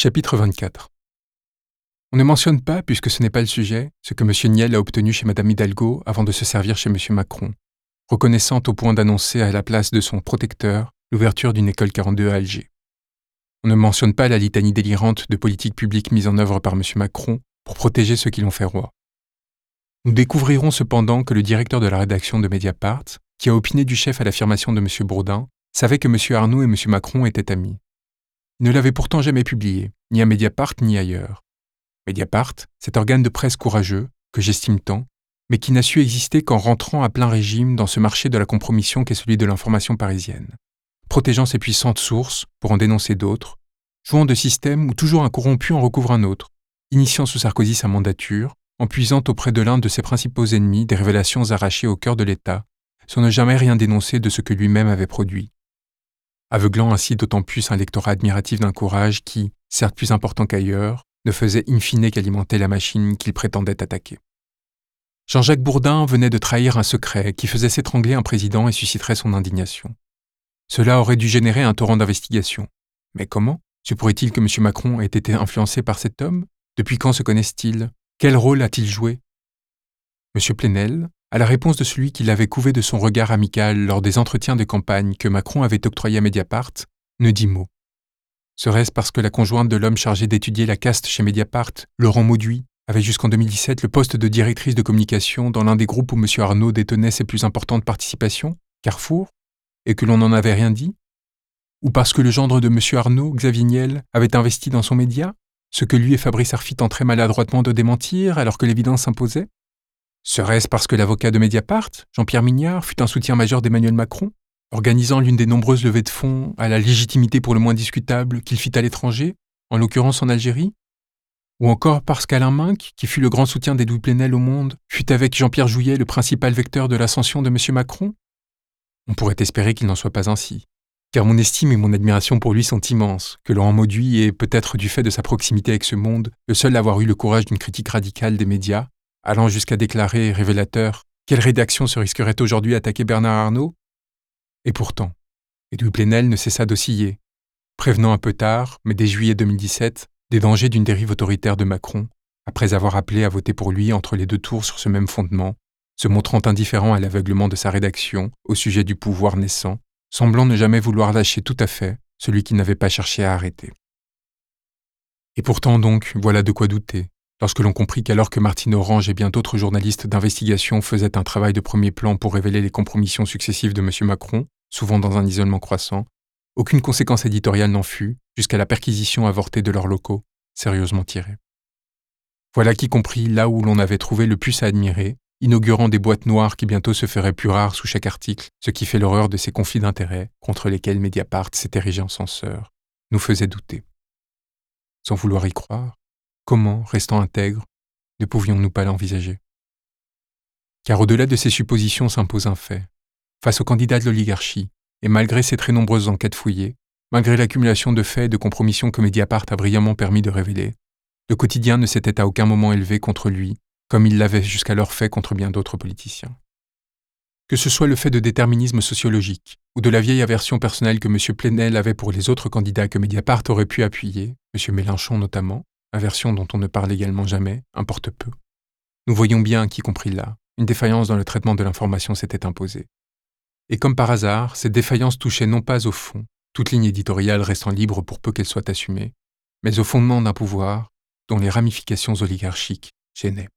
Chapitre 24 On ne mentionne pas, puisque ce n'est pas le sujet, ce que M. Niel a obtenu chez Mme Hidalgo avant de se servir chez M. Macron, reconnaissant au point d'annoncer à la place de son protecteur l'ouverture d'une école 42 à Alger. On ne mentionne pas la litanie délirante de politiques publiques mises en œuvre par M. Macron pour protéger ceux qui l'ont fait roi. Nous découvrirons cependant que le directeur de la rédaction de Mediapart, qui a opiné du chef à l'affirmation de M. Bourdin, savait que M. Arnaud et M. Macron étaient amis. Ne l'avait pourtant jamais publié, ni à Mediapart ni ailleurs. Mediapart, cet organe de presse courageux, que j'estime tant, mais qui n'a su exister qu'en rentrant à plein régime dans ce marché de la compromission qu'est celui de l'information parisienne, protégeant ses puissantes sources pour en dénoncer d'autres, jouant de systèmes où toujours un corrompu en recouvre un autre, initiant sous Sarkozy sa mandature, en puisant auprès de l'un de ses principaux ennemis des révélations arrachées au cœur de l'État, sans ne jamais rien dénoncer de ce que lui-même avait produit aveuglant ainsi d'autant plus un lectorat admiratif d'un courage qui, certes plus important qu'ailleurs, ne faisait in fine qu'alimenter la machine qu'il prétendait attaquer. Jean-Jacques Bourdin venait de trahir un secret qui faisait s'étrangler un président et susciterait son indignation. Cela aurait dû générer un torrent d'investigation. Mais comment? Se pourrait-il que M. Macron ait été influencé par cet homme? Depuis quand se connaissent-ils? Quel rôle a-t-il joué? M. Plenel, à la réponse de celui qui l'avait couvé de son regard amical lors des entretiens de campagne que Macron avait octroyés à Mediapart, ne dit mot. Serait-ce parce que la conjointe de l'homme chargé d'étudier la caste chez Mediapart, Laurent Mauduit, avait jusqu'en 2017 le poste de directrice de communication dans l'un des groupes où M. Arnaud détenait ses plus importantes participations, Carrefour, et que l'on n'en avait rien dit? Ou parce que le gendre de M. Arnaud, Xavier Niel, avait investi dans son média, ce que lui et Fabrice Arfi tenteraient maladroitement de démentir alors que l'évidence s'imposait? Serait-ce parce que l'avocat de Mediapart, Jean-Pierre Mignard, fut un soutien majeur d'Emmanuel Macron, organisant l'une des nombreuses levées de fonds à la légitimité pour le moins discutable qu'il fit à l'étranger, en l'occurrence en Algérie? Ou encore parce qu'Alain Minck, qui fut le grand soutien d'Edoui Plenel au monde, fut avec Jean-Pierre Jouyet le principal vecteur de l'ascension de M. Macron? On pourrait espérer qu'il n'en soit pas ainsi, car mon estime et mon admiration pour lui sont immenses, que Laurent Mauduit est, peut-être du fait de sa proximité avec ce monde, le seul à avoir eu le courage d'une critique radicale des médias, allant jusqu'à déclarer, révélateur, quelle rédaction se risquerait aujourd'hui à attaquer Bernard Arnault Et pourtant, Edoui Plenel ne cessa d'osciller, prévenant un peu tard, mais dès juillet 2017, des dangers d'une dérive autoritaire de Macron, après avoir appelé à voter pour lui entre les deux tours sur ce même fondement, se montrant indifférent à l'aveuglement de sa rédaction au sujet du pouvoir naissant, semblant ne jamais vouloir lâcher tout à fait celui qui n'avait pas cherché à arrêter. Et pourtant donc, voilà de quoi douter, Lorsque l'on comprit qu'alors que Martine Orange et bien d'autres journalistes d'investigation faisaient un travail de premier plan pour révéler les compromissions successives de M. Macron, souvent dans un isolement croissant, aucune conséquence éditoriale n'en fut, jusqu'à la perquisition avortée de leurs locaux, sérieusement tirée. Voilà qui comprit là où l'on avait trouvé le plus à admirer, inaugurant des boîtes noires qui bientôt se feraient plus rares sous chaque article, ce qui fait l'horreur de ces conflits d'intérêts contre lesquels Mediapart s'est érigé en censeur, nous faisait douter. Sans vouloir y croire, Comment, restant intègre, ne pouvions-nous pas l'envisager? Car au-delà de ces suppositions s'impose un fait. Face aux candidats de l'oligarchie, et malgré ces très nombreuses enquêtes fouillées, malgré l'accumulation de faits et de compromissions que Mediapart a brillamment permis de révéler, le quotidien ne s'était à aucun moment élevé contre lui, comme il l'avait jusqu'alors fait contre bien d'autres politiciens. Que ce soit le fait de déterminisme sociologique, ou de la vieille aversion personnelle que M. Plenel avait pour les autres candidats que Mediapart aurait pu appuyer, M. Mélenchon notamment, inversion dont on ne parle également jamais, importe peu. Nous voyons bien qu'y compris là, une défaillance dans le traitement de l'information s'était imposée. Et comme par hasard, cette défaillance touchait non pas au fond, toute ligne éditoriale restant libre pour peu qu'elle soit assumée, mais au fondement d'un pouvoir dont les ramifications oligarchiques gênaient.